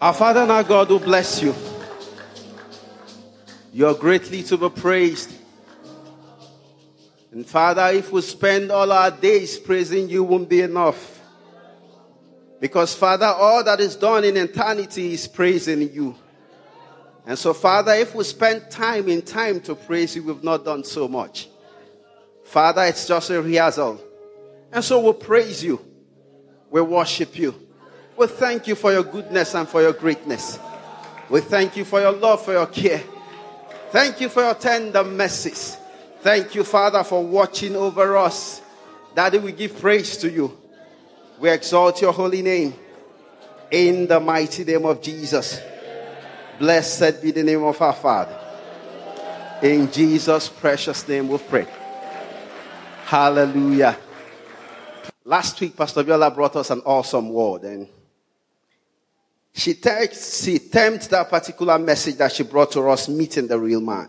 Our Father and our God will bless you. You are greatly to be praised. And Father, if we spend all our days praising you, won't be enough. Because Father, all that is done in eternity is praising you. And so Father, if we spend time in time to praise you, we've not done so much. Father, it's just a rehearsal. And so we'll praise you. We worship you. We thank you for your goodness and for your greatness. We thank you for your love, for your care. Thank you for your tender mercies. Thank you, Father, for watching over us. Daddy, we give praise to you. We exalt your holy name in the mighty name of Jesus. Blessed be the name of our Father. In Jesus' precious name we pray. Hallelujah. Last week, Pastor Biola brought us an awesome word, and she, takes, she termed that particular message that she brought to us meeting the real man.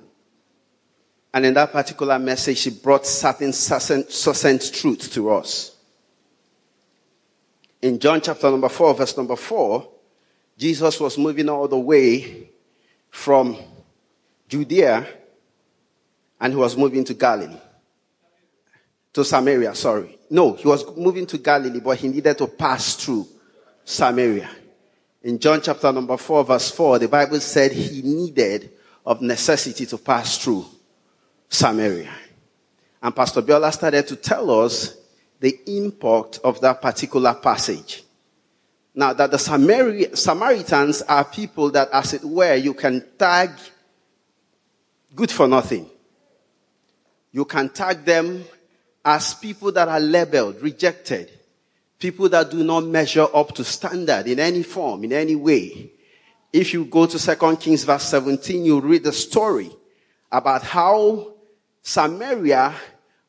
And in that particular message, she brought certain succinct truth to us. In John chapter number 4, verse number 4, Jesus was moving all the way from Judea and he was moving to Galilee. To Samaria, sorry. No, he was moving to Galilee, but he needed to pass through Samaria. In John chapter number 4, verse 4, the Bible said he needed of necessity to pass through Samaria. And Pastor Biola started to tell us the import of that particular passage. Now that the Samari- Samaritans are people that, as it were, you can tag good for nothing. You can tag them as people that are labeled, rejected, people that do not measure up to standard in any form, in any way. If you go to 2 Kings verse 17, you read the story about how Samaria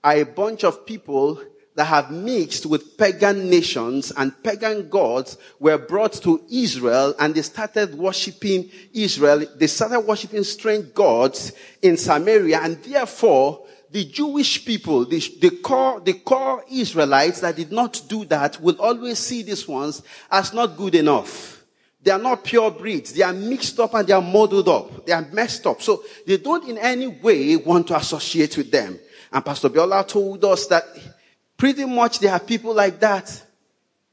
are a bunch of people that have mixed with pagan nations and pagan gods were brought to Israel and they started worshiping Israel. They started worshiping strange gods in Samaria and therefore the Jewish people, the, the, core, the core Israelites that did not do that will always see these ones as not good enough. They are not pure breeds. They are mixed up and they are modeled up. They are messed up. So they don't in any way want to associate with them. And Pastor Biola told us that pretty much there are people like that.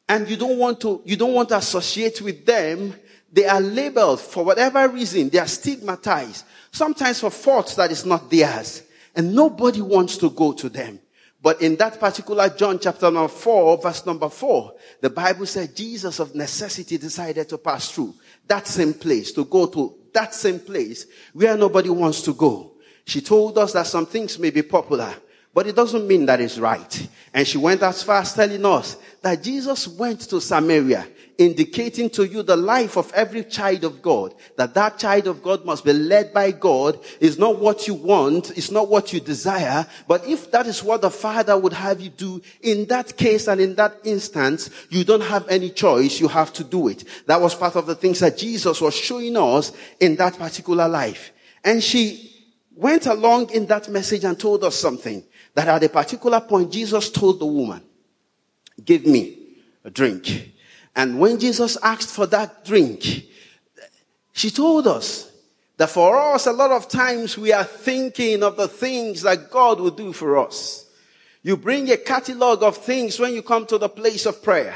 And you don't want to, you don't want to associate with them. They are labeled for whatever reason. They are stigmatized. Sometimes for faults that is not theirs. And nobody wants to go to them. But in that particular John chapter number four, verse number four, the Bible said Jesus of necessity decided to pass through that same place, to go to that same place where nobody wants to go. She told us that some things may be popular, but it doesn't mean that it's right. And she went as far as telling us that Jesus went to Samaria indicating to you the life of every child of God, that that child of God must be led by God is not what you want, it's not what you desire, but if that is what the Father would have you do, in that case and in that instance, you don't have any choice, you have to do it. That was part of the things that Jesus was showing us in that particular life. And she went along in that message and told us something, that at a particular point, Jesus told the woman, give me a drink. And when Jesus asked for that drink, she told us that for us, a lot of times we are thinking of the things that God will do for us. You bring a catalog of things when you come to the place of prayer.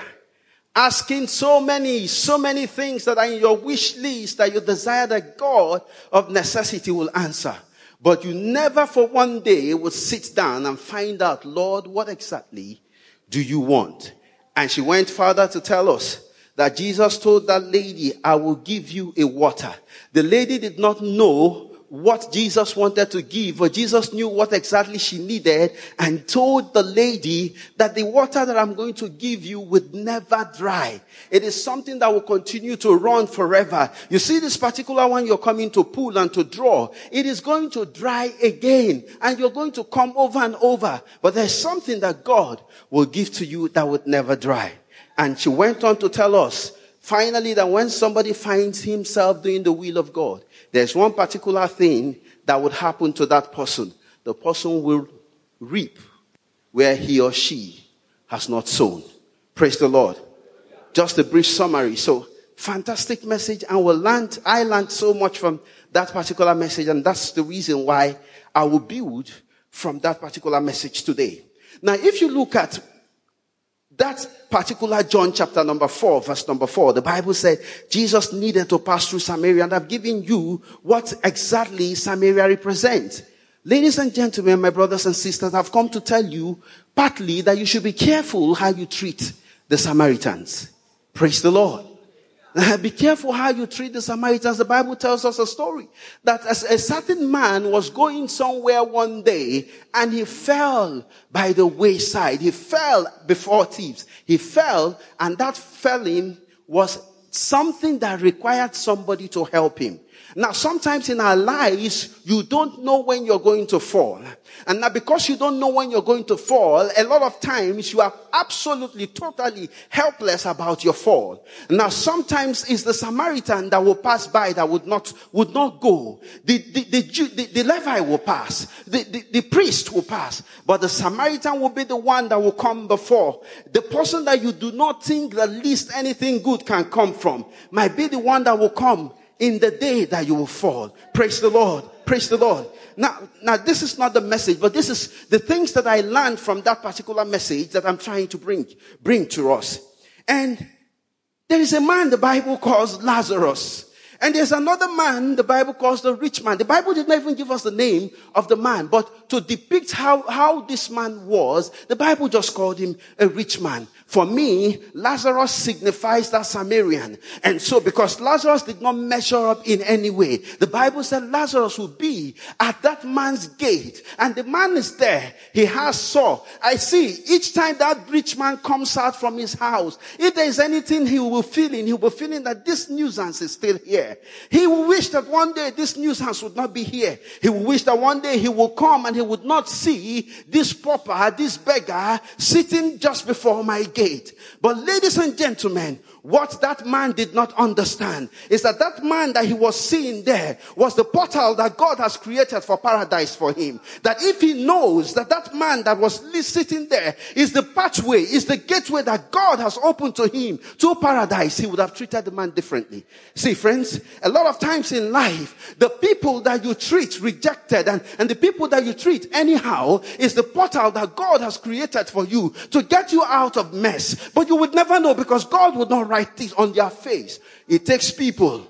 asking so many, so many things that are in your wish list that you desire that God of necessity will answer. But you never for one day will sit down and find out, Lord, what exactly do you want? And she went further to tell us that Jesus told that lady, I will give you a water. The lady did not know what Jesus wanted to give, but Jesus knew what exactly she needed and told the lady that the water that I'm going to give you would never dry. It is something that will continue to run forever. You see this particular one you're coming to pull and to draw. It is going to dry again and you're going to come over and over. But there's something that God will give to you that would never dry. And she went on to tell us finally that when somebody finds himself doing the will of God, there's one particular thing that would happen to that person. The person will reap where he or she has not sown. Praise the Lord. Just a brief summary. So, fantastic message, and we learned, I learned so much from that particular message, and that's the reason why I will build from that particular message today. Now, if you look at that particular John chapter number four, verse number four, the Bible said Jesus needed to pass through Samaria and I've given you what exactly Samaria represents. Ladies and gentlemen, my brothers and sisters, I've come to tell you partly that you should be careful how you treat the Samaritans. Praise the Lord. Be careful how you treat the Samaritans. The Bible tells us a story that a certain man was going somewhere one day and he fell by the wayside. He fell before thieves. He fell and that felling was something that required somebody to help him. Now, sometimes in our lives, you don't know when you're going to fall. And now because you don't know when you're going to fall, a lot of times you are absolutely, totally helpless about your fall. Now, sometimes it's the Samaritan that will pass by that would not, would not go. The, the, the, the, the Levite will pass. The, the, the priest will pass. But the Samaritan will be the one that will come before. The person that you do not think the least anything good can come from might be the one that will come in the day that you will fall. Praise the Lord. Praise the Lord. Now, now this is not the message, but this is the things that I learned from that particular message that I'm trying to bring, bring to us. And there is a man the Bible calls Lazarus. And there's another man the Bible calls the rich man. The Bible did not even give us the name of the man, but to depict how, how this man was, the Bible just called him a rich man. For me, Lazarus signifies that Samaritan. And so because Lazarus did not measure up in any way, the Bible said Lazarus would be at that man's gate. And the man is there. He has saw. I see each time that rich man comes out from his house, if there is anything he will feel in, he will be feeling that this nuisance is still here. He will wish that one day this nuisance would not be here. He will wish that one day he will come and he would not see this pauper, this beggar sitting just before my gate But ladies and gentlemen, what that man did not understand is that that man that he was seeing there was the portal that God has created for paradise for him. That if he knows that that man that was sitting there is the pathway, is the gateway that God has opened to him to paradise, he would have treated the man differently. See friends, a lot of times in life, the people that you treat rejected and, and the people that you treat anyhow is the portal that God has created for you to get you out of mess. But you would never know because God would not write this on their face. It takes people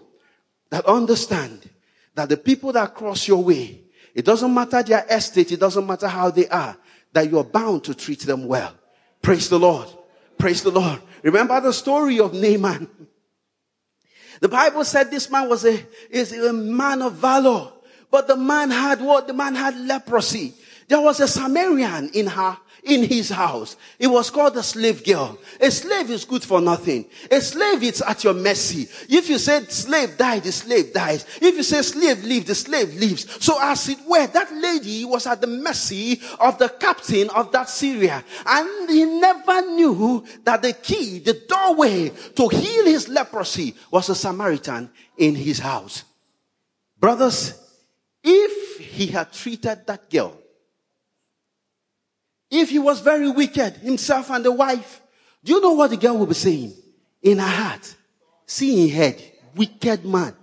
that understand that the people that cross your way, it doesn't matter their estate, it doesn't matter how they are, that you're bound to treat them well. Praise the Lord. Praise the Lord. Remember the story of Naaman. The Bible said this man was a, is a man of valor. But the man had what? The man had leprosy. There was a Samaritan in her in his house. It was called a slave girl. A slave is good for nothing. A slave is at your mercy. If you say slave died, the slave dies. If you say slave leave, the slave leaves. So as it were, that lady was at the mercy of the captain of that Syria. And he never knew that the key, the doorway to heal his leprosy was a Samaritan in his house. Brothers, if he had treated that girl if he was very wicked, himself and the wife, do you know what the girl will be saying? In her heart, seeing head, wicked man.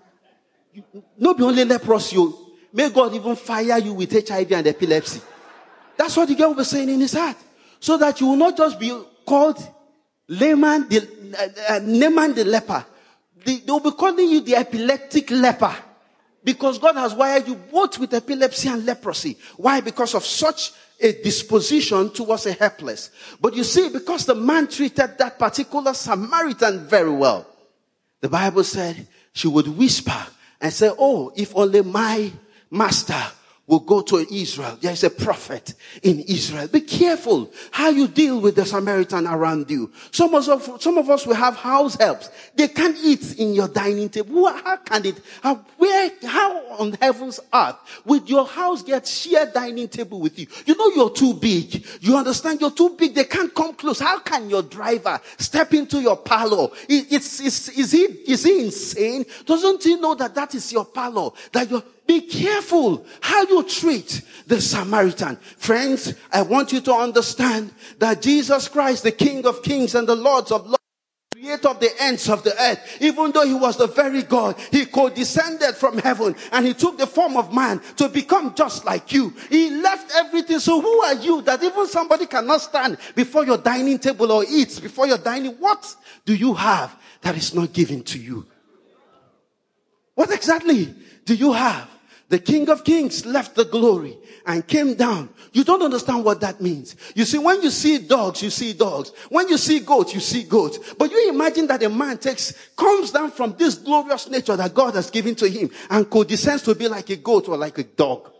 No be only leprosy, you. May God even fire you with HIV and epilepsy. That's what the girl will be saying in his heart. So that you will not just be called Layman the, uh, uh, Naaman the leper. They, they'll be calling you the epileptic leper. Because God has wired you both with epilepsy and leprosy. Why? Because of such a disposition towards a helpless. But you see, because the man treated that particular Samaritan very well, the Bible said she would whisper and say, Oh, if only my master will go to Israel. There is a prophet in Israel. Be careful how you deal with the Samaritan around you. Some of some of us will have house helps. They can't eat in your dining table. How can it, how, where, how on heaven's earth would your house get shared dining table with you? You know you're too big. You understand you're too big. They can't come close. How can your driver step into your parlor? it's, is he, is he insane? Doesn't he know that that is your parlor? That you're, be careful how you treat the Samaritan. Friends, I want you to understand that Jesus Christ, the King of Kings and the Lords of Lords, creator of the ends of the earth, even though he was the very God, he co-descended from heaven and he took the form of man to become just like you. He left everything. So who are you that even somebody cannot stand before your dining table or eat before your dining? What do you have that is not given to you? What exactly do you have? The King of Kings left the glory and came down. You don't understand what that means. You see, when you see dogs, you see dogs. When you see goats, you see goats. But you imagine that a man takes, comes down from this glorious nature that God has given to him and co-descends to be like a goat or like a dog.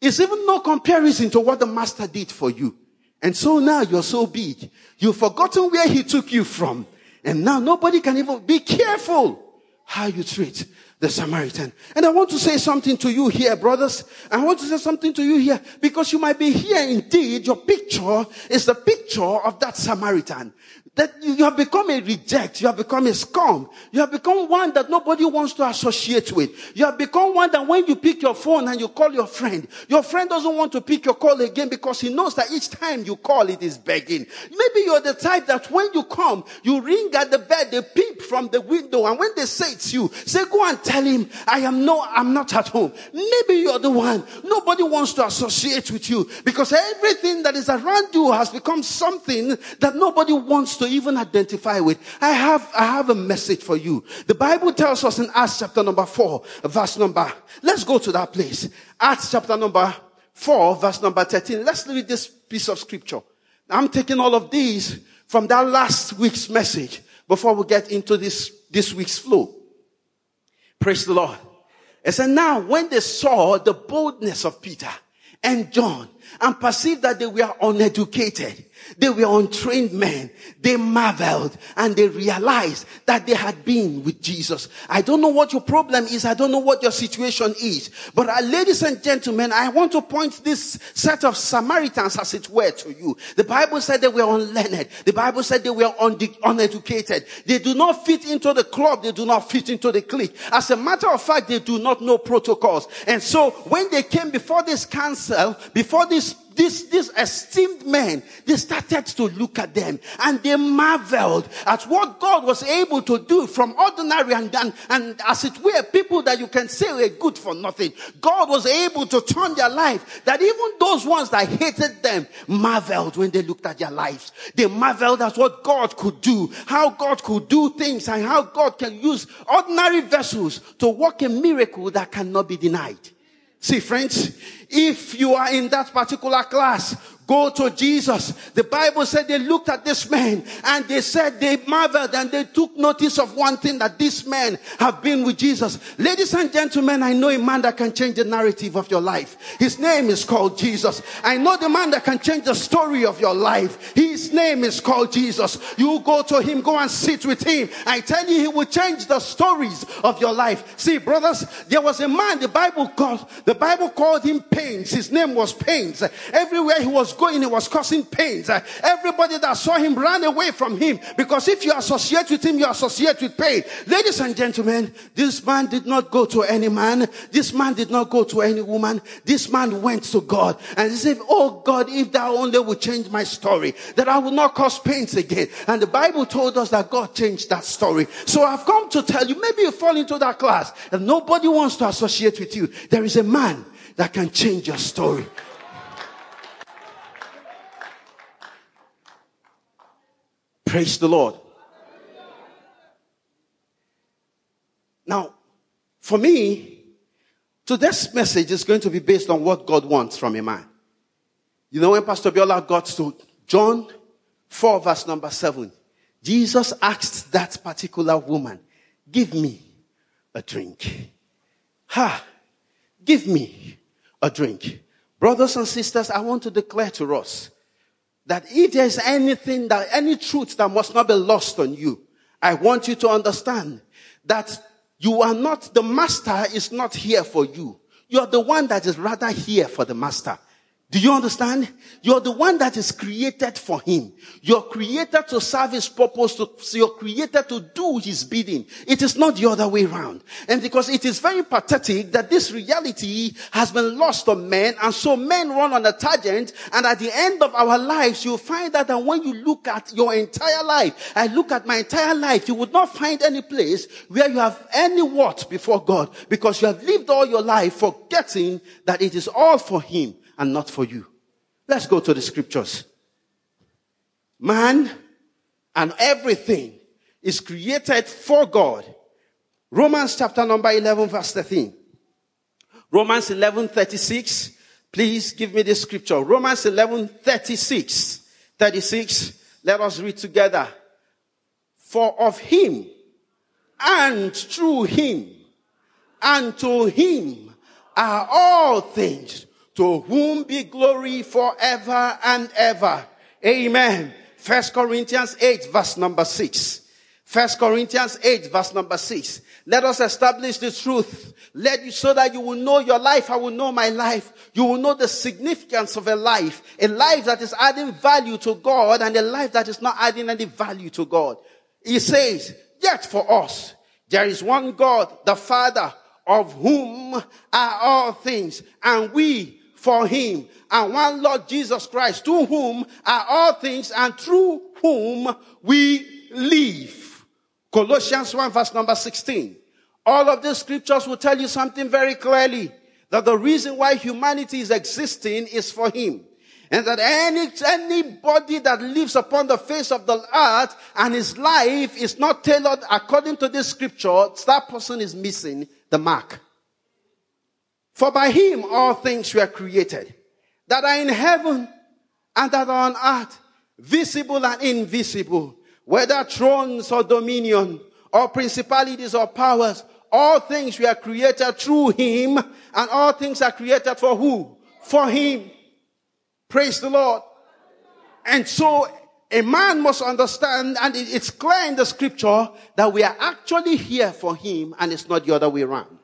It's even no comparison to what the master did for you. And so now you're so big. You've forgotten where he took you from. And now nobody can even be careful how you treat the Samaritan. And I want to say something to you here, brothers. I want to say something to you here because you might be here indeed. Your picture is the picture of that Samaritan that you have become a reject. You have become a scum. You have become one that nobody wants to associate with. You have become one that when you pick your phone and you call your friend, your friend doesn't want to pick your call again because he knows that each time you call, it is begging. Maybe you're the type that when you come, you ring at the bed, they peep from the window, and when they say it's you, say, go and tell him, I am no, I'm not at home. Maybe you're the one. Nobody wants to associate with you because everything that is around you has become something that nobody wants to even identify with. I have, I have a message for you. The Bible tells us in Acts chapter number four, verse number, let's go to that place. Acts chapter number four, verse number 13. Let's read this piece of scripture. I'm taking all of these from that last week's message before we get into this, this week's flow. Praise the Lord. It said, now when they saw the boldness of Peter and John and perceived that they were uneducated, they were untrained men. They marveled and they realized that they had been with Jesus. I don't know what your problem is. I don't know what your situation is. But uh, ladies and gentlemen, I want to point this set of Samaritans as it were to you. The Bible said they were unlearned. The Bible said they were uneducated. They do not fit into the club. They do not fit into the clique. As a matter of fact, they do not know protocols. And so when they came before this council, before this these, these esteemed men, they started to look at them and they marveled at what God was able to do from ordinary and, and, and as it were, people that you can say were good for nothing. God was able to turn their life that even those ones that hated them marveled when they looked at their lives. They marveled at what God could do, how God could do things and how God can use ordinary vessels to work a miracle that cannot be denied. See, friends, if you are in that particular class, Go to Jesus. The Bible said they looked at this man and they said they marveled and they took notice of one thing that this man have been with Jesus. Ladies and gentlemen, I know a man that can change the narrative of your life. His name is called Jesus. I know the man that can change the story of your life. His name is called Jesus. You go to him, go and sit with him. I tell you, he will change the stories of your life. See, brothers, there was a man the Bible called, the Bible called him Pains. His name was Pains. Everywhere he was going, he was causing pains. Uh, everybody that saw him ran away from him because if you associate with him, you associate with pain. Ladies and gentlemen, this man did not go to any man. This man did not go to any woman. This man went to God and he said, Oh God, if thou only would change my story, that I will not cause pains again. And the Bible told us that God changed that story. So I've come to tell you, maybe you fall into that class and nobody wants to associate with you. There is a man that can change your story. Praise the Lord. Now, for me, today's message is going to be based on what God wants from a man. You know, when Pastor Biola got to John 4 verse number 7, Jesus asked that particular woman, give me a drink. Ha! Give me a drink. Brothers and sisters, I want to declare to us that if there's anything that, any truth that must not be lost on you, I want you to understand that you are not, the master is not here for you. You're the one that is rather here for the master. Do you understand? You're the one that is created for him. You're created to serve his purpose. To, you're created to do his bidding. It is not the other way around. And because it is very pathetic that this reality has been lost on men, and so men run on a tangent, and at the end of our lives, you'll find that and when you look at your entire life, I look at my entire life, you would not find any place where you have any what before God, because you have lived all your life forgetting that it is all for him and not for you. Let's go to the scriptures. Man and everything is created for God. Romans chapter number 11 verse 13. Romans 11 36. Please give me the scripture. Romans 11 36. 36. Let us read together. For of him and through him and to him are all things to whom be glory forever and ever. Amen. First Corinthians 8 verse number 6. First Corinthians 8 verse number 6. Let us establish the truth. Let you so that you will know your life. I will know my life. You will know the significance of a life. A life that is adding value to God and a life that is not adding any value to God. He says, yet for us, there is one God, the Father, of whom are all things, and we for him and one Lord Jesus Christ to whom are all things and through whom we live. Colossians 1 verse number 16. All of these scriptures will tell you something very clearly that the reason why humanity is existing is for him. And that any, anybody that lives upon the face of the earth and his life is not tailored according to this scripture, that person is missing the mark. For by him all things were created, that are in heaven and that are on earth, visible and invisible, whether thrones or dominion, or principalities or powers, all things were created through him, and all things are created for who? For him. Praise the Lord. And so a man must understand, and it's clear in the scripture that we are actually here for him, and it's not the other way around.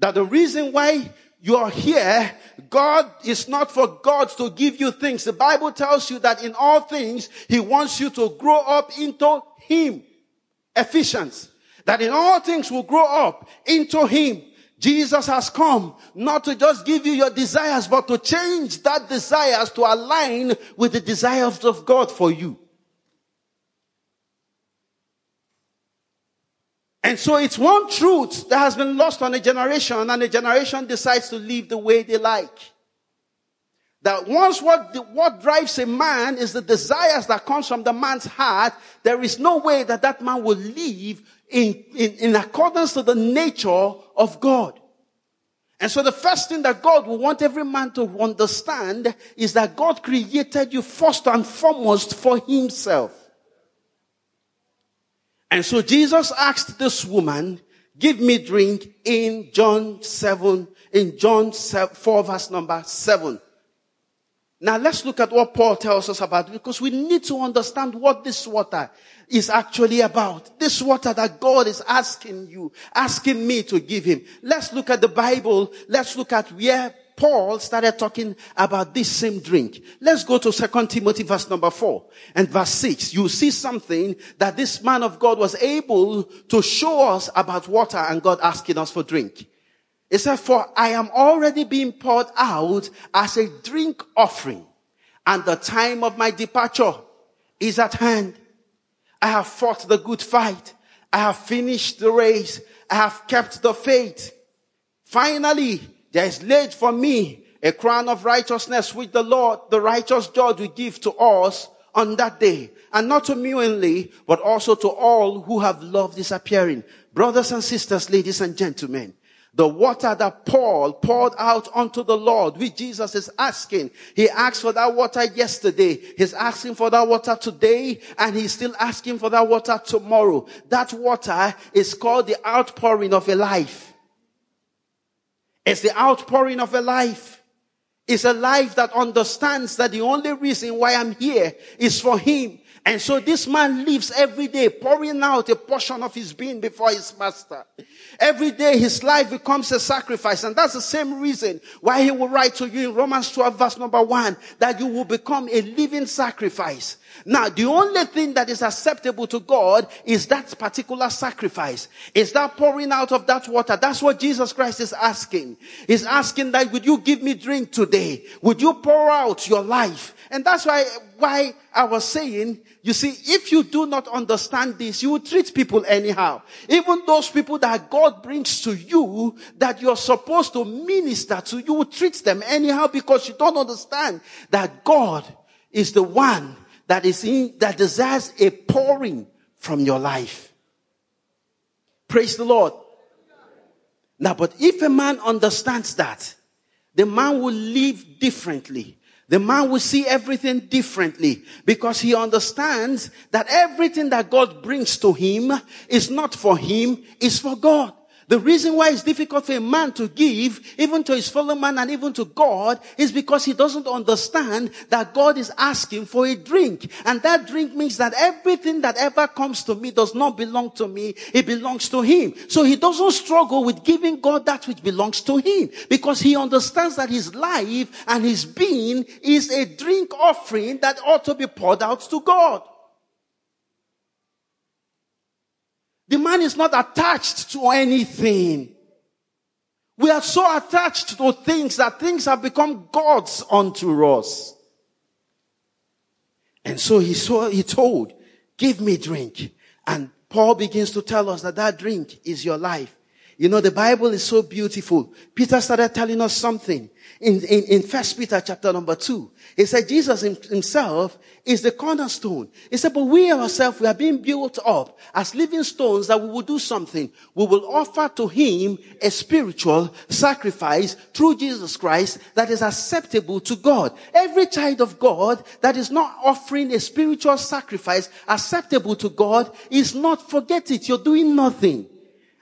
That the reason why you are here, God is not for God to give you things. The Bible tells you that in all things, He wants you to grow up into Him. Ephesians. That in all things will grow up into Him. Jesus has come not to just give you your desires, but to change that desires to align with the desires of God for you. And so it's one truth that has been lost on a generation and a generation decides to live the way they like. That once what, what drives a man is the desires that comes from the man's heart, there is no way that that man will live in, in, in accordance to the nature of God. And so the first thing that God will want every man to understand is that God created you first and foremost for himself. And so Jesus asked this woman, give me drink in John 7, in John 4 verse number 7. Now let's look at what Paul tells us about because we need to understand what this water is actually about. This water that God is asking you, asking me to give him. Let's look at the Bible. Let's look at where Paul started talking about this same drink. Let's go to 2 Timothy verse number 4 and verse 6. You see something that this man of God was able to show us about water and God asking us for drink. It said, for I am already being poured out as a drink offering and the time of my departure is at hand. I have fought the good fight. I have finished the race. I have kept the faith. Finally, there is laid for me a crown of righteousness which the Lord, the righteous judge will give to us on that day. And not to me only, but also to all who have loved his appearing. Brothers and sisters, ladies and gentlemen, the water that Paul poured out unto the Lord, which Jesus is asking. He asked for that water yesterday. He's asking for that water today, and he's still asking for that water tomorrow. That water is called the outpouring of a life. It's the outpouring of a life. It's a life that understands that the only reason why I'm here is for him. And so this man lives every day pouring out a portion of his being before his master. Every day his life becomes a sacrifice. And that's the same reason why he will write to you in Romans 12 verse number one, that you will become a living sacrifice. Now, the only thing that is acceptable to God is that particular sacrifice. Is that pouring out of that water? That's what Jesus Christ is asking. He's asking that, would you give me drink today? Would you pour out your life? And that's why, why I was saying, you see, if you do not understand this, you will treat people anyhow. Even those people that God brings to you, that you're supposed to minister to, you will treat them anyhow because you don't understand that God is the one that is in, that desires a pouring from your life. Praise the Lord. Now, but if a man understands that, the man will live differently. The man will see everything differently because he understands that everything that God brings to him is not for him, it's for God. The reason why it's difficult for a man to give, even to his fellow man and even to God, is because he doesn't understand that God is asking for a drink. And that drink means that everything that ever comes to me does not belong to me, it belongs to him. So he doesn't struggle with giving God that which belongs to him because he understands that his life and his being is a drink offering that ought to be poured out to God. The man is not attached to anything. We are so attached to things that things have become gods unto us. And so he saw, he told, give me drink. And Paul begins to tell us that that drink is your life. You know, the Bible is so beautiful. Peter started telling us something in, in, in First Peter chapter number two. He said Jesus himself is the cornerstone. He said, but we ourselves, we are being built up as living stones that we will do something. We will offer to him a spiritual sacrifice through Jesus Christ that is acceptable to God. Every child of God that is not offering a spiritual sacrifice acceptable to God is not, forget it, you're doing nothing.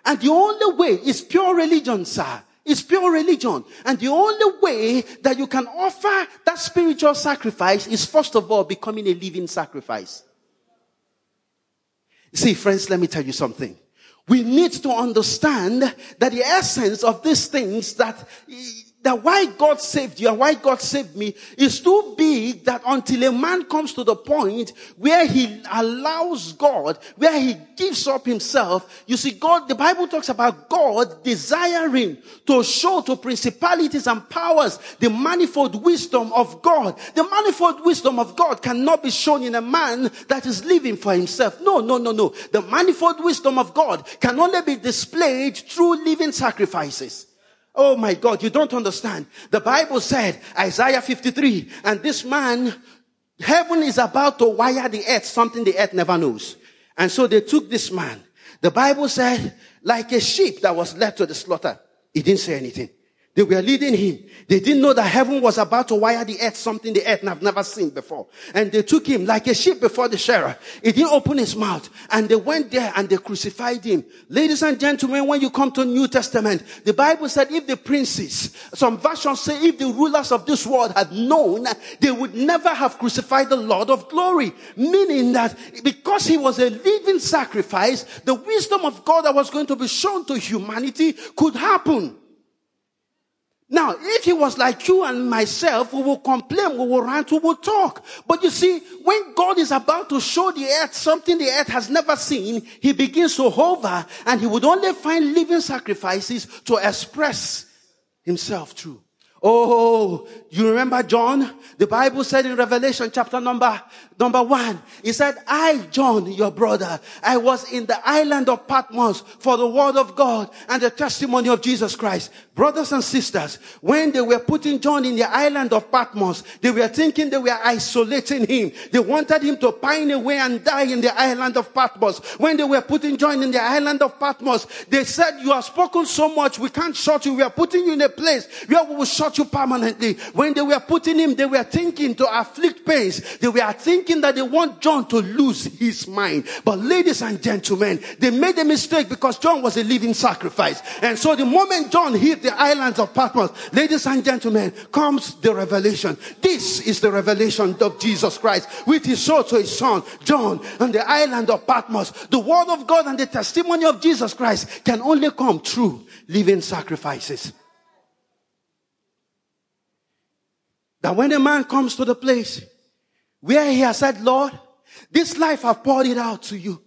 And the only way is pure religion, sir. It's pure religion. And the only way that you can offer that spiritual sacrifice is first of all becoming a living sacrifice. See, friends, let me tell you something. We need to understand that the essence of these things that that why God saved you and why God saved me is too big that until a man comes to the point where he allows God, where he gives up himself, you see God, the Bible talks about God desiring to show to principalities and powers the manifold wisdom of God. The manifold wisdom of God cannot be shown in a man that is living for himself. No, no, no, no. The manifold wisdom of God can only be displayed through living sacrifices. Oh my God, you don't understand. The Bible said, Isaiah 53, and this man, heaven is about to wire the earth, something the earth never knows. And so they took this man. The Bible said, like a sheep that was led to the slaughter. He didn't say anything. They were leading him. They didn't know that heaven was about to wire the earth, something the earth have never seen before. And they took him like a sheep before the shearer. He didn't open his mouth. And they went there and they crucified him. Ladies and gentlemen, when you come to New Testament, the Bible said if the princes, some versions say if the rulers of this world had known, they would never have crucified the Lord of glory. Meaning that because he was a living sacrifice, the wisdom of God that was going to be shown to humanity could happen. Now, if he was like you and myself, we will complain, we will rant, we will talk. But you see, when God is about to show the earth something the earth has never seen, he begins to hover and he would only find living sacrifices to express himself through. Oh, you remember John? The Bible said in Revelation chapter number, number one, he said, I, John, your brother, I was in the island of Patmos for the word of God and the testimony of Jesus Christ. Brothers and sisters, when they were putting John in the island of Patmos, they were thinking they were isolating him. They wanted him to pine away and die in the island of Patmos. When they were putting John in the island of Patmos, they said, you have spoken so much, we can't shut you. We are putting you in a place where we will shut you permanently. When they were putting him, they were thinking to afflict pains. They were thinking that they want John to lose his mind. But ladies and gentlemen, they made a mistake because John was a living sacrifice. And so the moment John hit the islands of Patmos, ladies and gentlemen, comes the revelation. This is the revelation of Jesus Christ, which he showed to his son, John, on the island of Patmos. The word of God and the testimony of Jesus Christ can only come through living sacrifices. That when a man comes to the place where he has said, Lord, this life I've poured it out to you.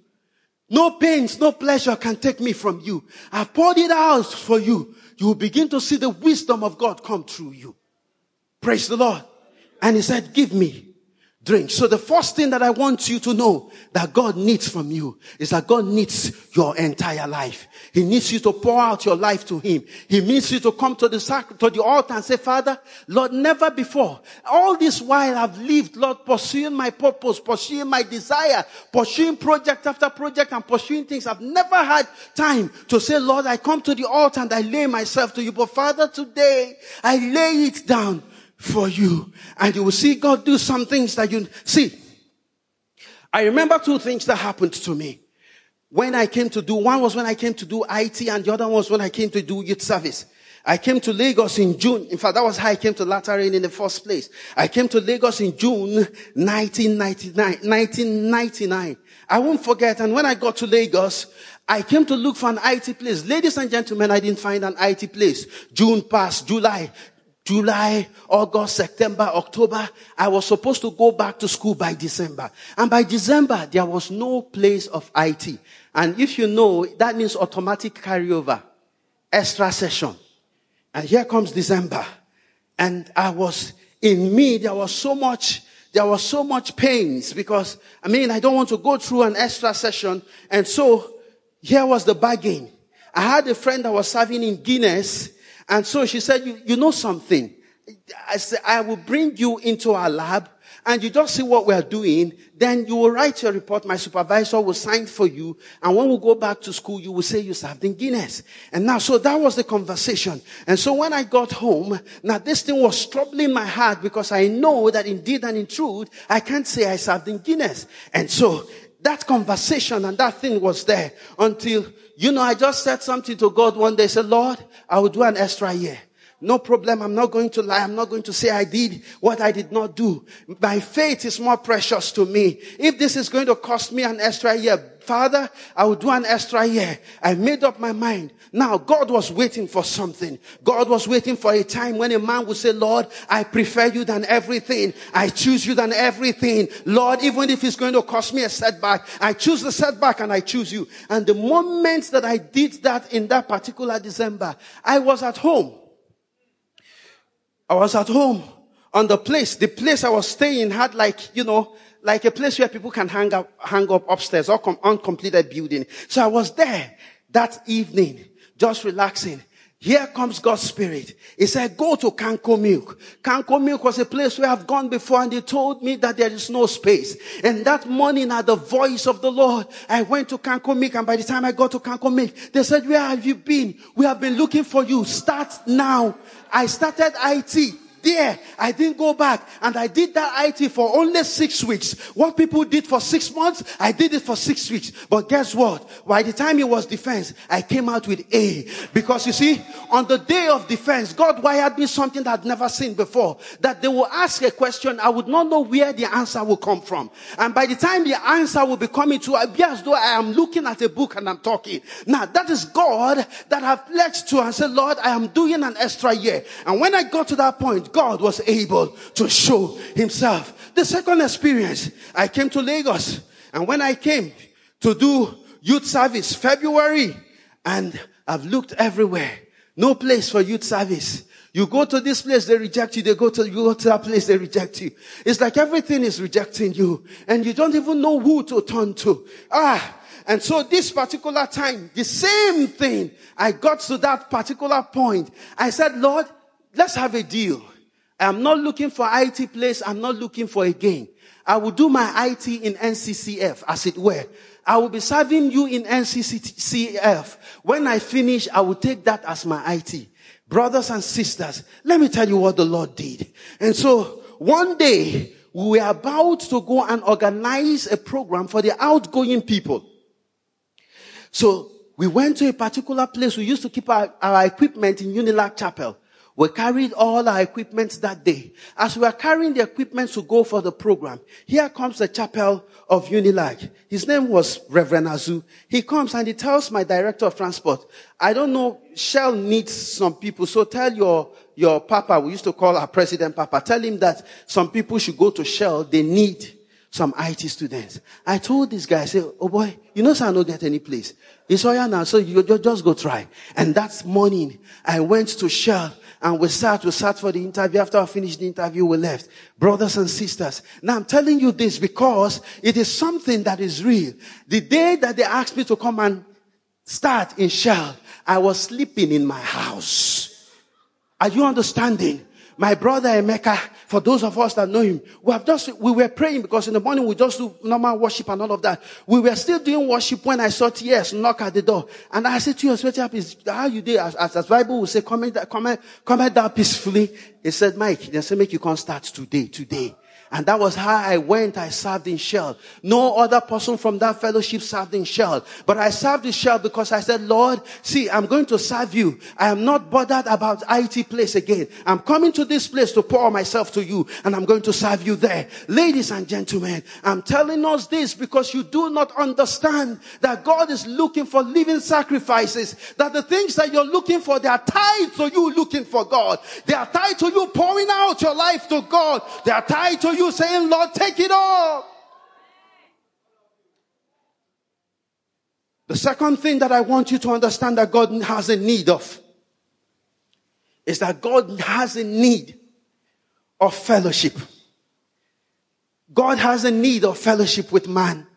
No pains, no pleasure can take me from you. I've poured it out for you. You will begin to see the wisdom of God come through you. Praise the Lord. And he said, give me drink. So the first thing that I want you to know that God needs from you is that God needs your entire life. He needs you to pour out your life to Him. He needs you to come to the to the altar and say, Father, Lord, never before. All this while I've lived, Lord, pursuing my purpose, pursuing my desire, pursuing project after project and pursuing things. I've never had time to say, Lord, I come to the altar and I lay myself to you. But Father, today I lay it down for you. And you will see God do some things that you see. I remember two things that happened to me when I came to do, one was when I came to do IT and the other was when I came to do youth service. I came to Lagos in June. In fact, that was how I came to Latter in the first place. I came to Lagos in June 1999, 1999. I won't forget. And when I got to Lagos, I came to look for an IT place. Ladies and gentlemen, I didn't find an IT place. June passed, July, July, August, September, October. I was supposed to go back to school by December. And by December, there was no place of IT. And if you know, that means automatic carryover, extra session. And here comes December. And I was, in me, there was so much, there was so much pains because, I mean, I don't want to go through an extra session. And so, here was the bargain. I had a friend that was serving in Guinness and so she said, you, you know something? I said, I will bring you into our lab and you just see what we're doing. Then you will write your report. My supervisor will sign for you. And when we go back to school, you will say you served in Guinness. And now, so that was the conversation. And so when I got home, now this thing was troubling my heart because I know that indeed and in truth, I can't say I served in Guinness. And so that conversation and that thing was there until, you know, I just said something to God one day. I said, Lord, I will do an extra year. No problem. I'm not going to lie. I'm not going to say I did what I did not do. My faith is more precious to me. If this is going to cost me an extra year, Father, I will do an extra year. I made up my mind. Now, God was waiting for something. God was waiting for a time when a man would say, Lord, I prefer you than everything. I choose you than everything. Lord, even if it's going to cost me a setback, I choose the setback and I choose you. And the moment that I did that in that particular December, I was at home. I was at home on the place. The place I was staying had like, you know, like a place where people can hang up, hang up upstairs or com- uncompleted building. So I was there that evening, just relaxing. Here comes God's Spirit. He said, go to Kanko Milk. Kanko Milk was a place where I've gone before and they told me that there is no space. And that morning at the voice of the Lord, I went to Kanko Milk and by the time I got to Kanko Milk, they said, where have you been? We have been looking for you. Start now. I started IT there. I didn't go back. And I did that IT for only six weeks. What people did for six months, I did it for six weeks. But guess what? By the time it was defense, I came out with A. Because you see, on the day of defense, God wired me something that I'd never seen before. That they will ask a question, I would not know where the answer will come from. And by the time the answer will be coming to, I'll be as though I am looking at a book and I'm talking. Now, that is God that I've pledged to and said, Lord, I am doing an extra year. And when I got to that point, God was able to show himself. The second experience, I came to Lagos and when I came to do youth service February and I've looked everywhere. No place for youth service. You go to this place, they reject you. They go to, you go to that place, they reject you. It's like everything is rejecting you and you don't even know who to turn to. Ah, and so this particular time, the same thing, I got to that particular point. I said, Lord, let's have a deal. I'm not looking for IT place. I'm not looking for a gain. I will do my IT in NCCF, as it were. I will be serving you in NCCF. When I finish, I will take that as my IT. Brothers and sisters, let me tell you what the Lord did. And so one day we were about to go and organize a program for the outgoing people. So we went to a particular place. We used to keep our, our equipment in Unilag Chapel. We carried all our equipment that day. As we were carrying the equipment to go for the program, here comes the chapel of Unilag. His name was Reverend Azu. He comes and he tells my director of transport, I don't know, Shell needs some people, so tell your, your papa, we used to call our president papa, tell him that some people should go to Shell, they need some IT students. I told this guy, I said, oh boy, you know, so I don't get any place. It's all now, so you just go try. And that morning, I went to Shell and we sat, we sat for the interview. After I finished the interview, we left. Brothers and sisters. Now I'm telling you this because it is something that is real. The day that they asked me to come and start in Shell, I was sleeping in my house. Are you understanding? My brother Emeka, for those of us that know him, we have just, we were praying because in the morning we just do normal worship and all of that. We were still doing worship when I saw tears knock at the door. And I said to you, what happens? How you did? As, as, as Bible will say, comment, comment, comment down peacefully. He said, Mike, they say, make you can't start today, today. And that was how I went. I served in Shell. No other person from that fellowship served in Shell. But I served in Shell because I said, Lord, see, I'm going to serve you. I am not bothered about IT place again. I'm coming to this place to pour myself to you and I'm going to serve you there. Ladies and gentlemen, I'm telling us this because you do not understand that God is looking for living sacrifices. That the things that you're looking for, they are tied to you looking for God. They are tied to you pouring out your life to God. They are tied to you saying, Lord, take it all. The second thing that I want you to understand that God has a need of is that God has a need of fellowship. God has a need of fellowship with man.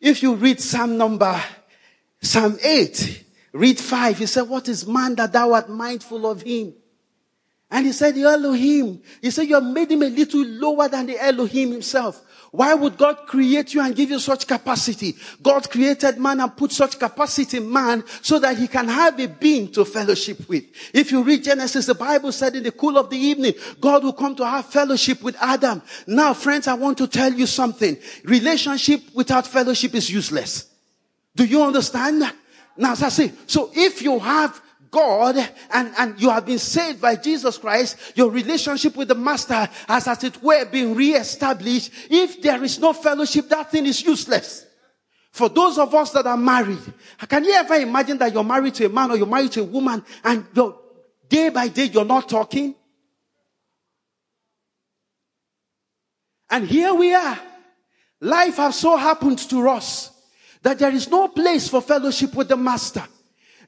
If you read Psalm number, Psalm 8, read 5, he said, What is man that thou art mindful of him? And he said, the Elohim. He said, you have made him a little lower than the Elohim himself. Why would God create you and give you such capacity? God created man and put such capacity in man so that he can have a being to fellowship with. If you read Genesis, the Bible said in the cool of the evening, God will come to have fellowship with Adam. Now, friends, I want to tell you something. Relationship without fellowship is useless. Do you understand? Now, as I say, so if you have God and, and you have been saved by Jesus Christ, your relationship with the Master has as it were been re-established. If there is no fellowship, that thing is useless. For those of us that are married, can you ever imagine that you're married to a man or you're married to a woman and you're, day by day you're not talking? And here we are. Life has so happened to us that there is no place for fellowship with the master.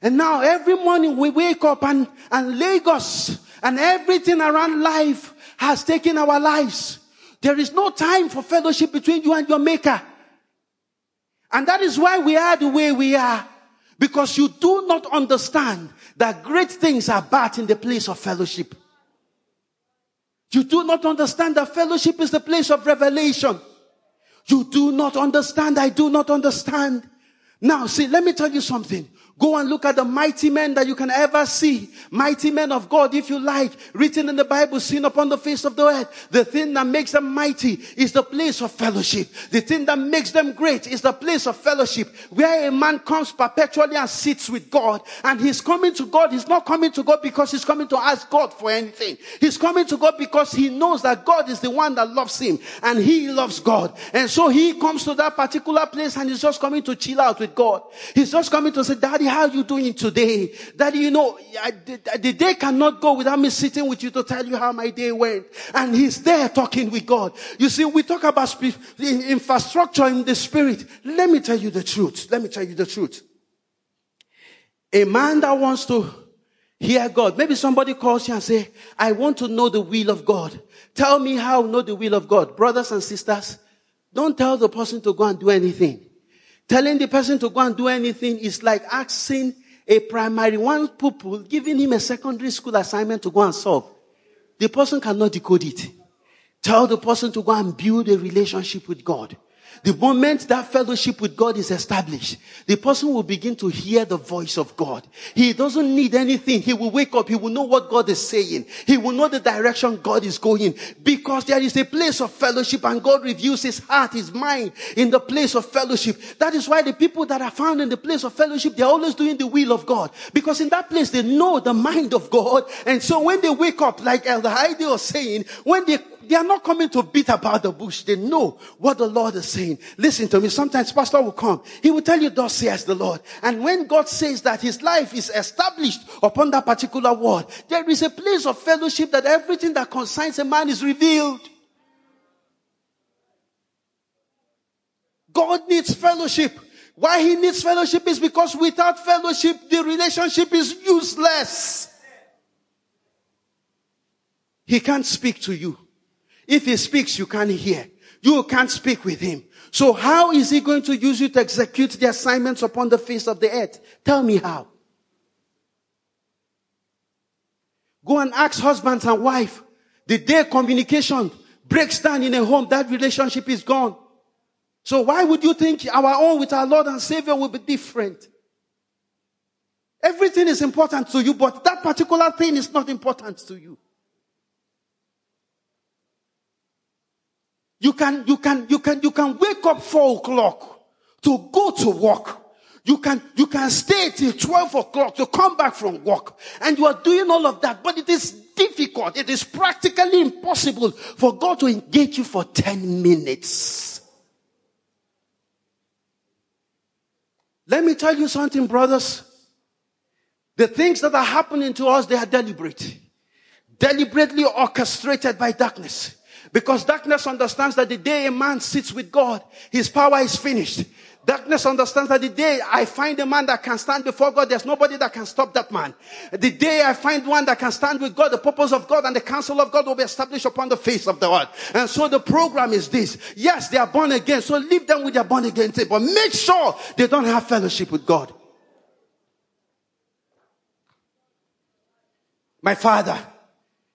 And now every morning we wake up and, and Lagos and everything around life has taken our lives. There is no time for fellowship between you and your maker. And that is why we are the way we are. Because you do not understand that great things are bad in the place of fellowship. You do not understand that fellowship is the place of revelation. You do not understand. I do not understand. Now, see, let me tell you something. Go and look at the mighty men that you can ever see. Mighty men of God, if you like, written in the Bible, seen upon the face of the earth. The thing that makes them mighty is the place of fellowship. The thing that makes them great is the place of fellowship where a man comes perpetually and sits with God. And he's coming to God. He's not coming to God because he's coming to ask God for anything. He's coming to God because he knows that God is the one that loves him and he loves God. And so he comes to that particular place and he's just coming to chill out with God. He's just coming to say, Daddy, how you doing today? That you know, I, the, the day cannot go without me sitting with you to tell you how my day went. And he's there talking with God. You see, we talk about sp- infrastructure in the spirit. Let me tell you the truth. Let me tell you the truth. A man that wants to Hear God. Maybe somebody calls you and say, I want to know the will of God. Tell me how know the will of God. Brothers and sisters, don't tell the person to go and do anything. Telling the person to go and do anything is like asking a primary one pupil, giving him a secondary school assignment to go and solve. The person cannot decode it. Tell the person to go and build a relationship with God. The moment that fellowship with God is established, the person will begin to hear the voice of God. He doesn't need anything. He will wake up. He will know what God is saying. He will know the direction God is going because there is a place of fellowship and God reviews his heart, his mind in the place of fellowship. That is why the people that are found in the place of fellowship, they're always doing the will of God because in that place they know the mind of God. And so when they wake up, like Elder Heidi was saying, when they they are not coming to beat about the bush. They know what the Lord is saying. Listen to me. Sometimes pastor will come. He will tell you, thus says the Lord. And when God says that his life is established upon that particular word, there is a place of fellowship that everything that concerns a man is revealed. God needs fellowship. Why he needs fellowship is because without fellowship, the relationship is useless. He can't speak to you. If he speaks, you can't hear. You can't speak with him. So how is he going to use you to execute the assignments upon the face of the earth? Tell me how. Go and ask husbands and wife. The day communication breaks down in a home, that relationship is gone. So why would you think our own with our Lord and Savior will be different? Everything is important to you, but that particular thing is not important to you. You can, you can, you can, you can wake up four o'clock to go to work. You can, you can stay till 12 o'clock to come back from work. And you are doing all of that, but it is difficult. It is practically impossible for God to engage you for 10 minutes. Let me tell you something, brothers. The things that are happening to us, they are deliberate. Deliberately orchestrated by darkness. Because darkness understands that the day a man sits with God, his power is finished. Darkness understands that the day I find a man that can stand before God, there's nobody that can stop that man. The day I find one that can stand with God, the purpose of God and the counsel of God will be established upon the face of the earth. And so the program is this. Yes, they are born again. So leave them with their born again tape, but make sure they don't have fellowship with God. My father,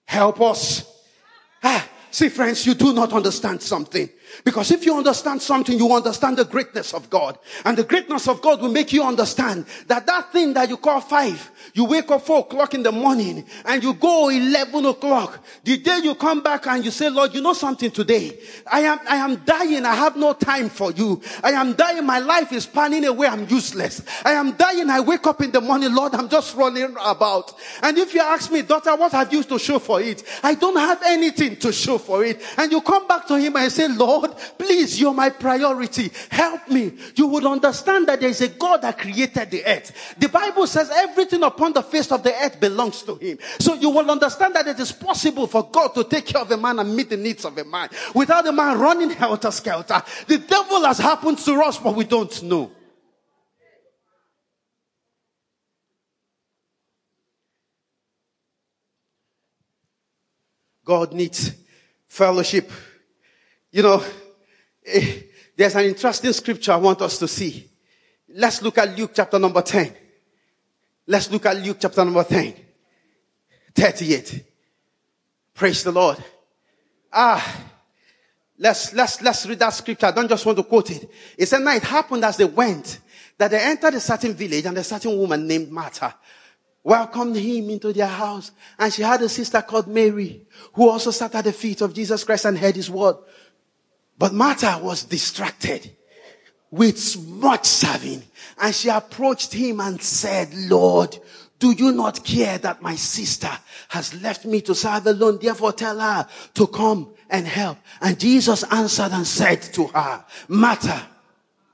help us. Ah, See, friends, you do not understand something. Because if you understand something, you understand the greatness of God. And the greatness of God will make you understand that that thing that you call five, you wake up four o'clock in the morning and you go 11 o'clock. The day you come back and you say, Lord, you know something today. I am, I am dying. I have no time for you. I am dying. My life is panning away. I'm useless. I am dying. I wake up in the morning, Lord, I'm just running about. And if you ask me, daughter, what have you to show for it? I don't have anything to show for it. And you come back to him and say, Lord, please, you're my priority. Help me. You would understand that there is a God that created the earth. The Bible says everything upon the face of the earth belongs to him. So you will understand that it is possible for God to take care of a man and meet the needs of a man without a man running helter skelter. The devil has happened to us, but we don't know. God needs fellowship. You know, eh, there's an interesting scripture I want us to see. Let's look at Luke chapter number 10. Let's look at Luke chapter number 10. 38. Praise the Lord. Ah, let's, let's, let's read that scripture. I don't just want to quote it. It said, now it happened as they went that they entered a certain village and a certain woman named Martha welcomed him into their house. And she had a sister called Mary who also sat at the feet of Jesus Christ and heard his word. But Martha was distracted with much serving. And she approached him and said, Lord, do you not care that my sister has left me to serve alone? Therefore tell her to come and help. And Jesus answered and said to her, Martha,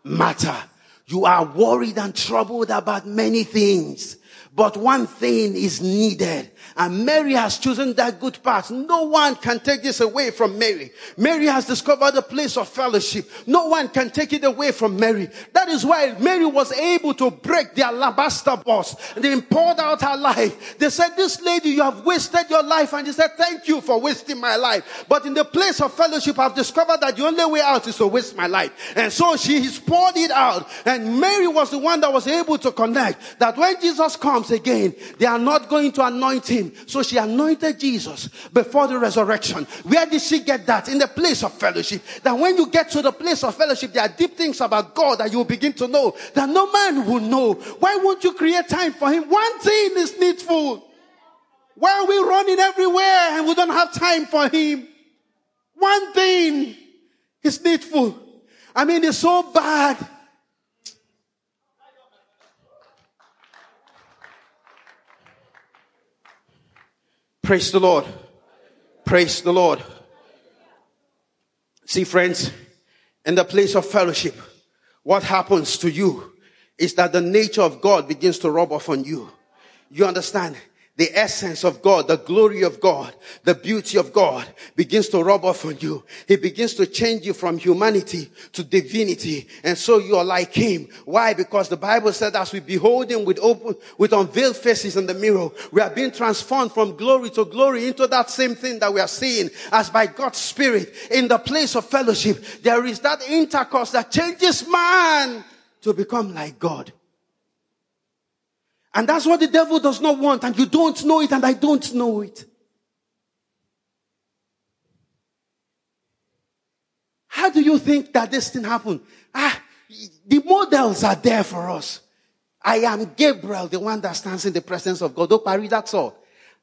Martha, you are worried and troubled about many things But one thing is needed. And Mary has chosen that good path. No one can take this away from Mary. Mary has discovered a place of fellowship. No one can take it away from Mary. That is why Mary was able to break the alabaster box they poured out her life. They said, this lady, you have wasted your life. And she said, thank you for wasting my life. But in the place of fellowship, I've discovered that the only way out is to waste my life. And so she has poured it out. And Mary was the one that was able to connect that when Jesus comes again, they are not going to anoint him. So she anointed Jesus before the resurrection. Where did she get that? In the place of fellowship. That when you get to the place of fellowship, there are deep things about God that you begin to know that no man will know. Why won't you create time for him? One thing is needful. Why are we running everywhere and we don't have time for him? One thing is needful. I mean, it's so bad. Praise the Lord. Praise the Lord. See, friends, in the place of fellowship, what happens to you is that the nature of God begins to rub off on you. You understand? The essence of God, the glory of God, the beauty of God begins to rub off on you. He begins to change you from humanity to divinity. And so you are like him. Why? Because the Bible said as we behold him with open, with unveiled faces in the mirror, we are being transformed from glory to glory into that same thing that we are seeing as by God's spirit in the place of fellowship. There is that intercourse that changes man to become like God. And that's what the devil does not want, and you don't know it, and I don't know it. How do you think that this thing happened? Ah, the models are there for us. I am Gabriel, the one that stands in the presence of God. Oh, Pari, that's all.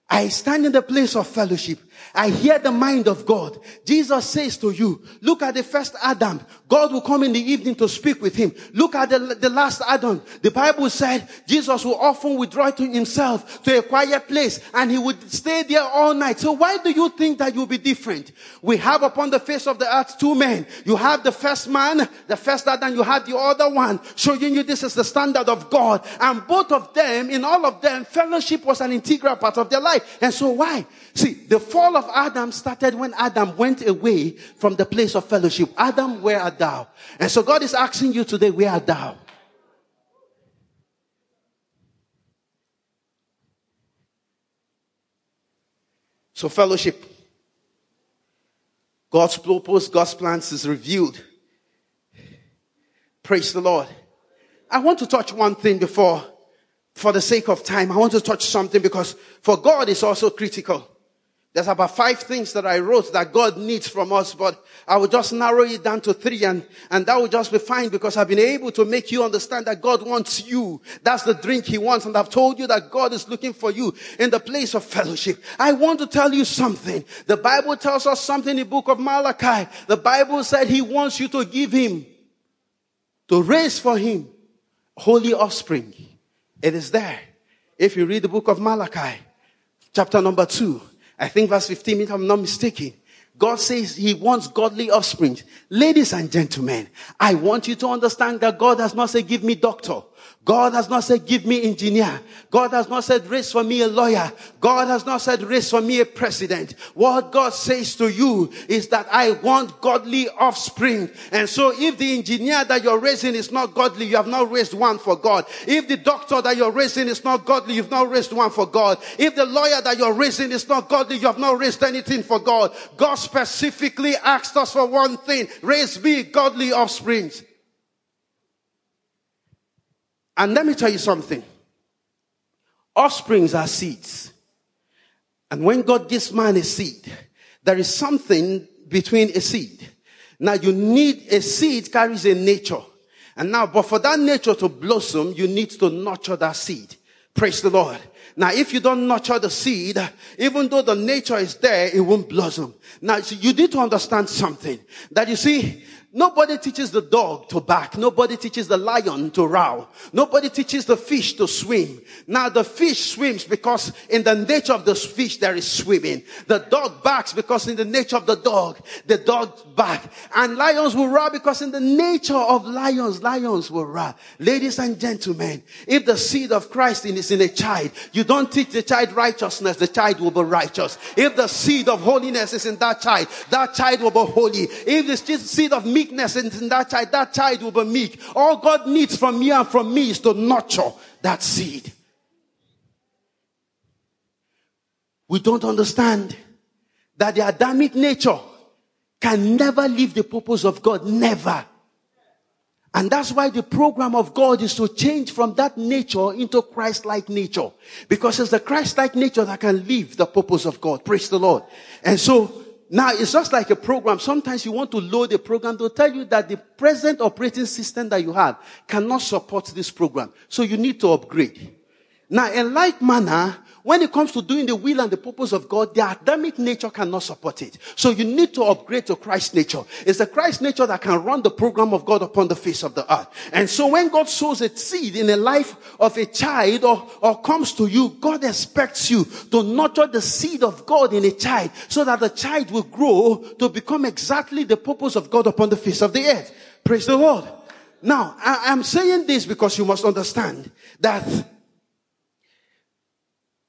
I stand in the place of fellowship. I hear the mind of God. Jesus says to you, look at the first Adam. God will come in the evening to speak with him. Look at the, the last Adam. The Bible said Jesus will often withdraw to himself to a quiet place and he would stay there all night. So why do you think that you'll be different? We have upon the face of the earth two men. You have the first man, the first Adam, you have the other one showing you this is the standard of God. And both of them, in all of them, fellowship was an integral part of their life. And so why? See, the fall of Adam started when Adam went away from the place of fellowship. Adam, where art thou? And so God is asking you today, where art thou? So fellowship. God's purpose, God's plans is revealed. Praise the Lord. I want to touch one thing before for the sake of time, I want to touch something because for God is also critical. There's about five things that I wrote that God needs from us, but I will just narrow it down to three and, and that will just be fine because I've been able to make you understand that God wants you. That's the drink He wants. And I've told you that God is looking for you in the place of fellowship. I want to tell you something. The Bible tells us something in the book of Malachi. The Bible said He wants you to give Him, to raise for Him holy offspring. It is there. If you read the book of Malachi, chapter number two, I think verse 15, if I'm not mistaken, God says he wants godly offspring. Ladies and gentlemen, I want you to understand that God has not said, give me doctor. God has not said, give me engineer. God has not said, raise for me a lawyer. God has not said, raise for me a president. What God says to you is that I want godly offspring. And so if the engineer that you're raising is not godly, you have not raised one for God. If the doctor that you're raising is not godly, you've not raised one for God. If the lawyer that you're raising is not godly, you have not raised anything for God. God specifically asked us for one thing. Raise me godly offsprings. And let me tell you something. Offsprings are seeds. And when God gives man a seed, there is something between a seed. Now you need a seed carries a nature. And now, but for that nature to blossom, you need to nurture that seed. Praise the Lord. Now, if you don't nurture the seed, even though the nature is there, it won't blossom. Now, you need to understand something that you see, Nobody teaches the dog to bark. Nobody teaches the lion to roar. Nobody teaches the fish to swim. Now the fish swims because in the nature of the fish there is swimming. The dog barks because in the nature of the dog, the dog bark. And lions will roar because in the nature of lions, lions will roar. Ladies and gentlemen, if the seed of Christ is in a child, you don't teach the child righteousness, the child will be righteous. If the seed of holiness is in that child, that child will be holy. If the seed of meekness meekness in that child, that child will be meek. All God needs from you and from me is to nurture that seed. We don't understand that the Adamic nature can never leave the purpose of God. Never. And that's why the program of God is to change from that nature into Christ-like nature. Because it's the Christ-like nature that can live the purpose of God. Praise the Lord. And so now, it's just like a program. Sometimes you want to load a program to tell you that the present operating system that you have cannot support this program. So you need to upgrade. Now, in like manner, when it comes to doing the will and the purpose of God, the Adamic nature cannot support it. So you need to upgrade to Christ nature. It's the Christ nature that can run the program of God upon the face of the earth. And so when God sows a seed in the life of a child or, or comes to you, God expects you to nurture the seed of God in a child so that the child will grow to become exactly the purpose of God upon the face of the earth. Praise the Lord. Now, I, am saying this because you must understand that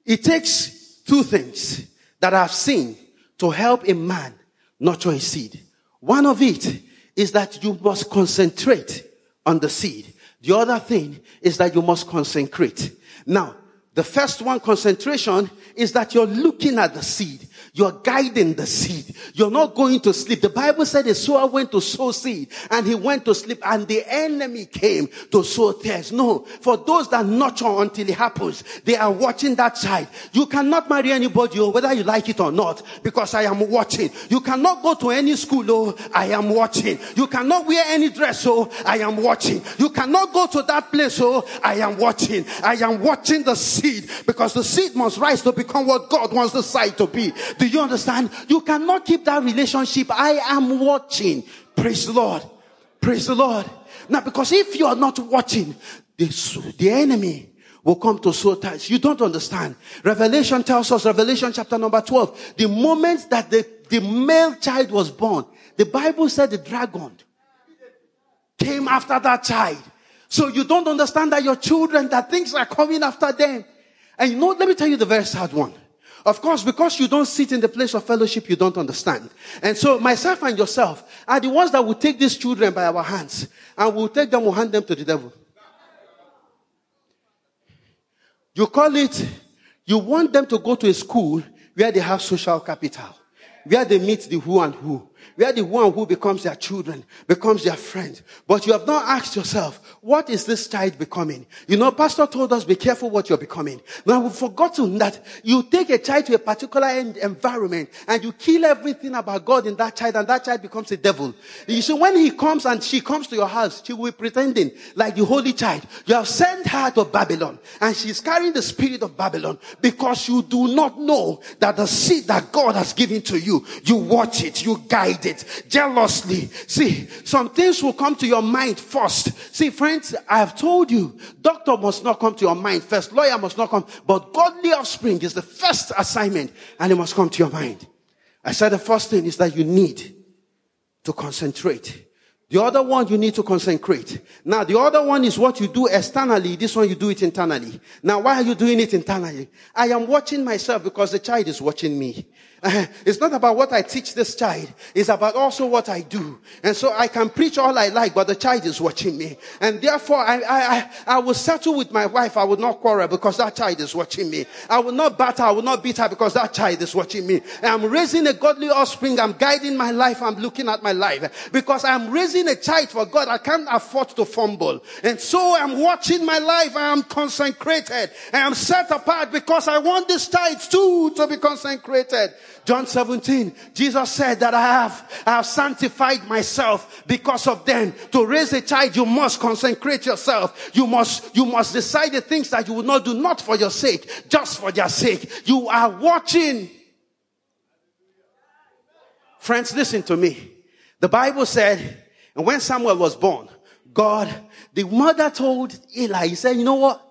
it takes two things that I've seen to help a man nurture a seed. One of it is that you must concentrate on the seed. The other thing is that you must consecrate. Now, the first one, concentration, is that you're looking at the seed. You're guiding the seed. You're not going to sleep. The Bible said the sower went to sow seed and he went to sleep and the enemy came to sow tares. No, for those that nurture until it happens, they are watching that child. You cannot marry anybody, oh, whether you like it or not, because I am watching. You cannot go to any school, oh, I am watching. You cannot wear any dress, oh, I am watching. You cannot go to that place, oh, I am watching. I am watching the seed because the seed must rise to become what God wants the side to be. Do you understand? You cannot keep that relationship. I am watching. Praise the Lord. Praise the Lord. Now, because if you are not watching, the, the enemy will come to sow ties. You don't understand. Revelation tells us, Revelation chapter number 12, the moment that the, the male child was born, the Bible said the dragon came after that child. So you don't understand that your children, that things are coming after them. And you know, let me tell you the very sad one. Of course, because you don't sit in the place of fellowship, you don't understand. And so myself and yourself are the ones that will take these children by our hands and we'll take them, we'll hand them to the devil. You call it, you want them to go to a school where they have social capital, where they meet the who and who, where the one who becomes their children becomes their friend. But you have not asked yourself, what is this child becoming? You know, pastor told us, be careful what you're becoming. Now we've forgotten that you take a child to a particular environment and you kill everything about God in that child and that child becomes a devil. You see, when he comes and she comes to your house, she will be pretending like the holy child. You have sent her to Babylon and she's carrying the spirit of Babylon because you do not know that the seed that God has given to you, you watch it, you guide it it jealously. See, some things will come to your mind first. See, friends, I have told you, doctor must not come to your mind first, lawyer must not come, but godly offspring is the first assignment and it must come to your mind. I said the first thing is that you need to concentrate. The other one you need to concentrate. Now the other one is what you do externally. This one you do it internally. Now why are you doing it internally? I am watching myself because the child is watching me. it's not about what I teach this child. It's about also what I do. And so I can preach all I like, but the child is watching me. And therefore I, I, I, will settle with my wife. I will not quarrel because that child is watching me. I will not batter. I will not beat her because that child is watching me. And I'm raising a godly offspring. I'm guiding my life. I'm looking at my life because I'm raising a child for God. I can't afford to fumble. And so I'm watching my life. I am consecrated. I am set apart because I want this child too to be consecrated. John 17, Jesus said that I have, I have sanctified myself because of them. To raise a child, you must consecrate yourself. You must, you must decide the things that you will not do, not for your sake, just for their sake. You are watching. Friends, listen to me. The Bible said, and when Samuel was born, God, the mother told Eli, he said, you know what?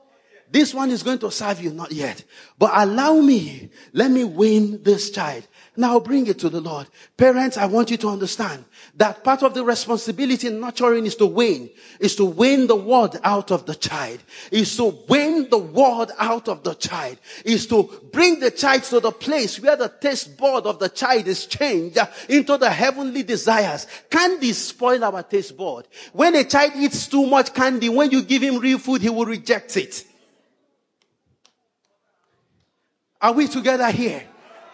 This one is going to serve you, not yet. But allow me, let me win this child. Now bring it to the Lord. Parents, I want you to understand that part of the responsibility in nurturing is to win, is to win the word out of the child, is to win the word out of the child, is to bring the child to the place where the taste board of the child is changed into the heavenly desires. Candy spoil our taste board. When a child eats too much candy, when you give him real food, he will reject it. Are we together here?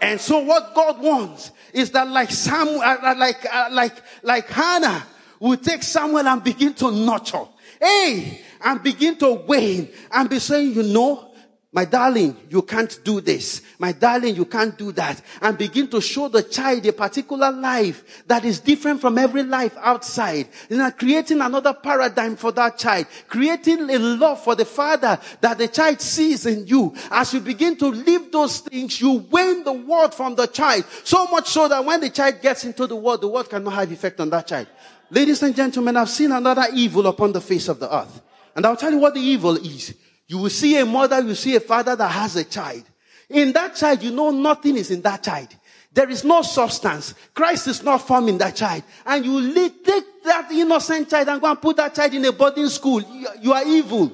And so what God wants is that like Samuel, uh, uh, like, uh, like, like Hannah will take Samuel and begin to nurture. Hey, and begin to wane and be saying, you know, my darling, you can't do this. My darling, you can't do that. And begin to show the child a particular life that is different from every life outside. You know, creating another paradigm for that child. Creating a love for the father that the child sees in you. As you begin to live those things, you win the world from the child. So much so that when the child gets into the world, the world cannot have effect on that child. Ladies and gentlemen, I've seen another evil upon the face of the earth. And I'll tell you what the evil is. You will see a mother, you see a father that has a child. In that child, you know nothing is in that child. There is no substance. Christ is not forming that child. And you take that innocent child and go and put that child in a boarding school. You, you are evil.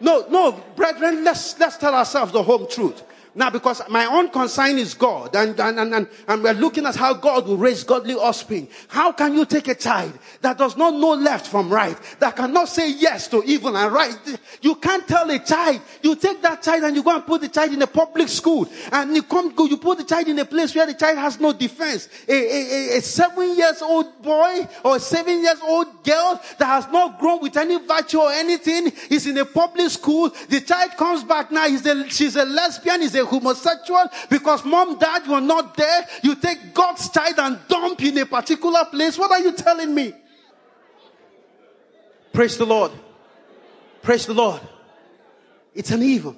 No, no, brethren, let's, let's tell ourselves the home truth. Now, because my own concern is God, and, and, and, and, we're looking at how God will raise godly offspring. How can you take a child that does not know left from right, that cannot say yes to evil and right? You can't tell a child. You take that child and you go and put the child in a public school, and you come, you put the child in a place where the child has no defense. A, a, a seven years old boy or a seven years old girl that has not grown with any virtue or anything is in a public school. The child comes back now. He's a, she's a lesbian. He's a homosexual because mom, dad were not there. You take God's child and dump in a particular place. What are you telling me? Praise the Lord. Praise the Lord. It's an evil.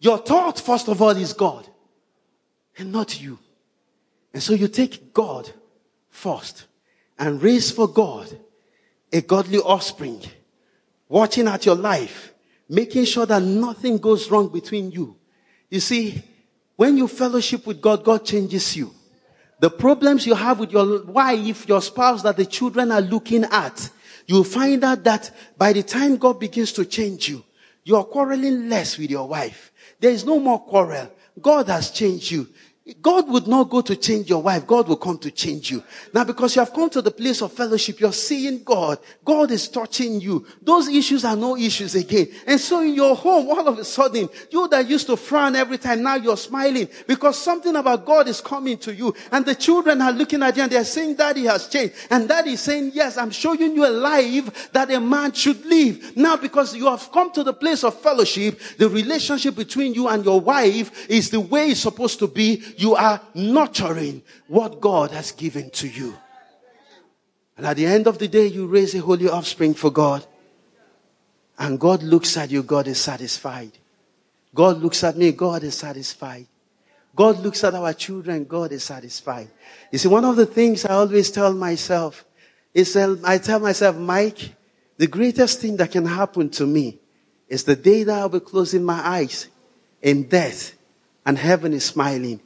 Your thought, first of all, is God and not you. And so you take God first and raise for God a godly offspring, watching at your life making sure that nothing goes wrong between you. You see, when you fellowship with God, God changes you. The problems you have with your wife, your spouse that the children are looking at, you'll find out that by the time God begins to change you, you're quarreling less with your wife. There is no more quarrel. God has changed you. God would not go to change your wife. God will come to change you. Now, because you have come to the place of fellowship, you're seeing God. God is touching you. Those issues are no issues again. And so in your home, all of a sudden, you that used to frown every time, now you're smiling because something about God is coming to you. And the children are looking at you and they're saying, Daddy has changed. And Daddy is saying, Yes, I'm showing you a life that a man should live. Now, because you have come to the place of fellowship, the relationship between you and your wife is the way it's supposed to be you are nurturing what God has given to you. And at the end of the day, you raise a holy offspring for God. And God looks at you, God is satisfied. God looks at me, God is satisfied. God looks at our children, God is satisfied. You see, one of the things I always tell myself is I tell myself, Mike, the greatest thing that can happen to me is the day that I'll be closing my eyes in death and heaven is smiling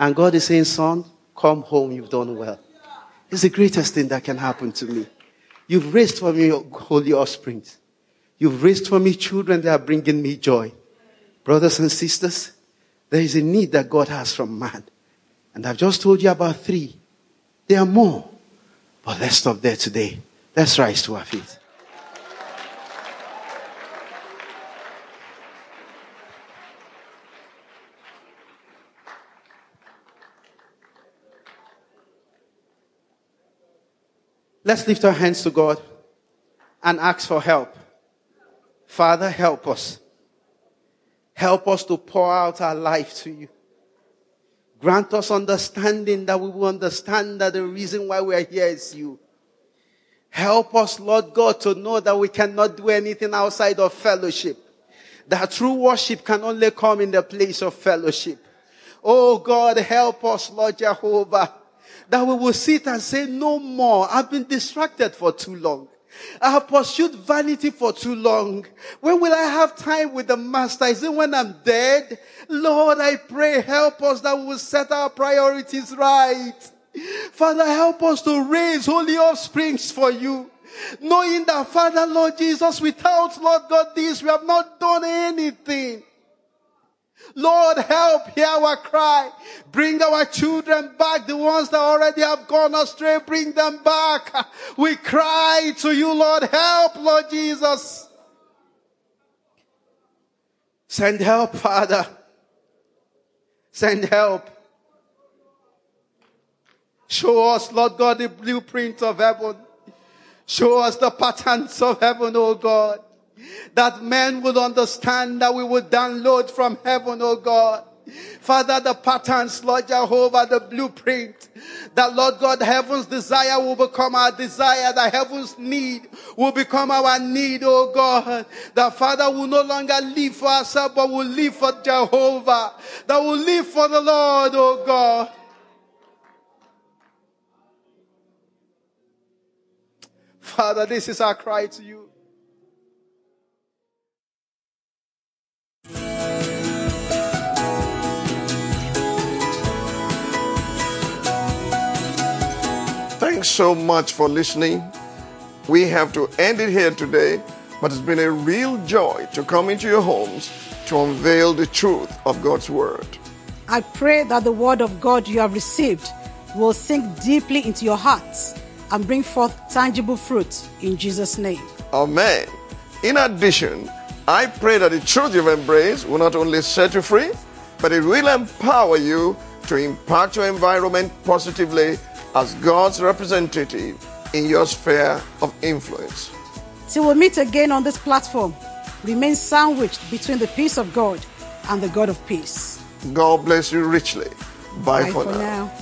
and God is saying, son, come home. You've done well. It's the greatest thing that can happen to me. You've raised for me holy offspring. You've raised for me children that are bringing me joy. Brothers and sisters, there is a need that God has from man. And I've just told you about three. There are more. But let's stop there today. Let's rise to our feet. Let's lift our hands to God and ask for help. Father, help us. Help us to pour out our life to you. Grant us understanding that we will understand that the reason why we are here is you. Help us, Lord God, to know that we cannot do anything outside of fellowship. That true worship can only come in the place of fellowship. Oh God, help us, Lord Jehovah, that we will sit and say, no more. I've been distracted for too long. I have pursued vanity for too long. When will I have time with the master? Is it when I'm dead? Lord, I pray, help us that we will set our priorities right. Father, help us to raise holy offsprings for you. Knowing that, Father, Lord Jesus, without Lord God this, we have not done anything. Lord, help, hear our cry. Bring our children back, the ones that already have gone astray, bring them back. We cry to you, Lord, help, Lord Jesus. Send help, Father. Send help. Show us, Lord God, the blueprint of heaven. Show us the patterns of heaven, oh God that men would understand that we would download from heaven, oh God. Father, the patterns, Lord Jehovah, the blueprint, that Lord God, heaven's desire will become our desire, that heaven's need will become our need, oh God. That Father will no longer live for ourselves, but will live for Jehovah, that will live for the Lord, oh God. Father, this is our cry to you. So much for listening. We have to end it here today, but it's been a real joy to come into your homes to unveil the truth of God's Word. I pray that the Word of God you have received will sink deeply into your hearts and bring forth tangible fruit in Jesus' name. Amen. In addition, I pray that the truth you've embraced will not only set you free, but it will empower you to impact your environment positively as God's representative in your sphere of influence. Till we meet again on this platform, remain sandwiched between the peace of God and the God of peace. God bless you richly. Bye, Bye for, for now. now.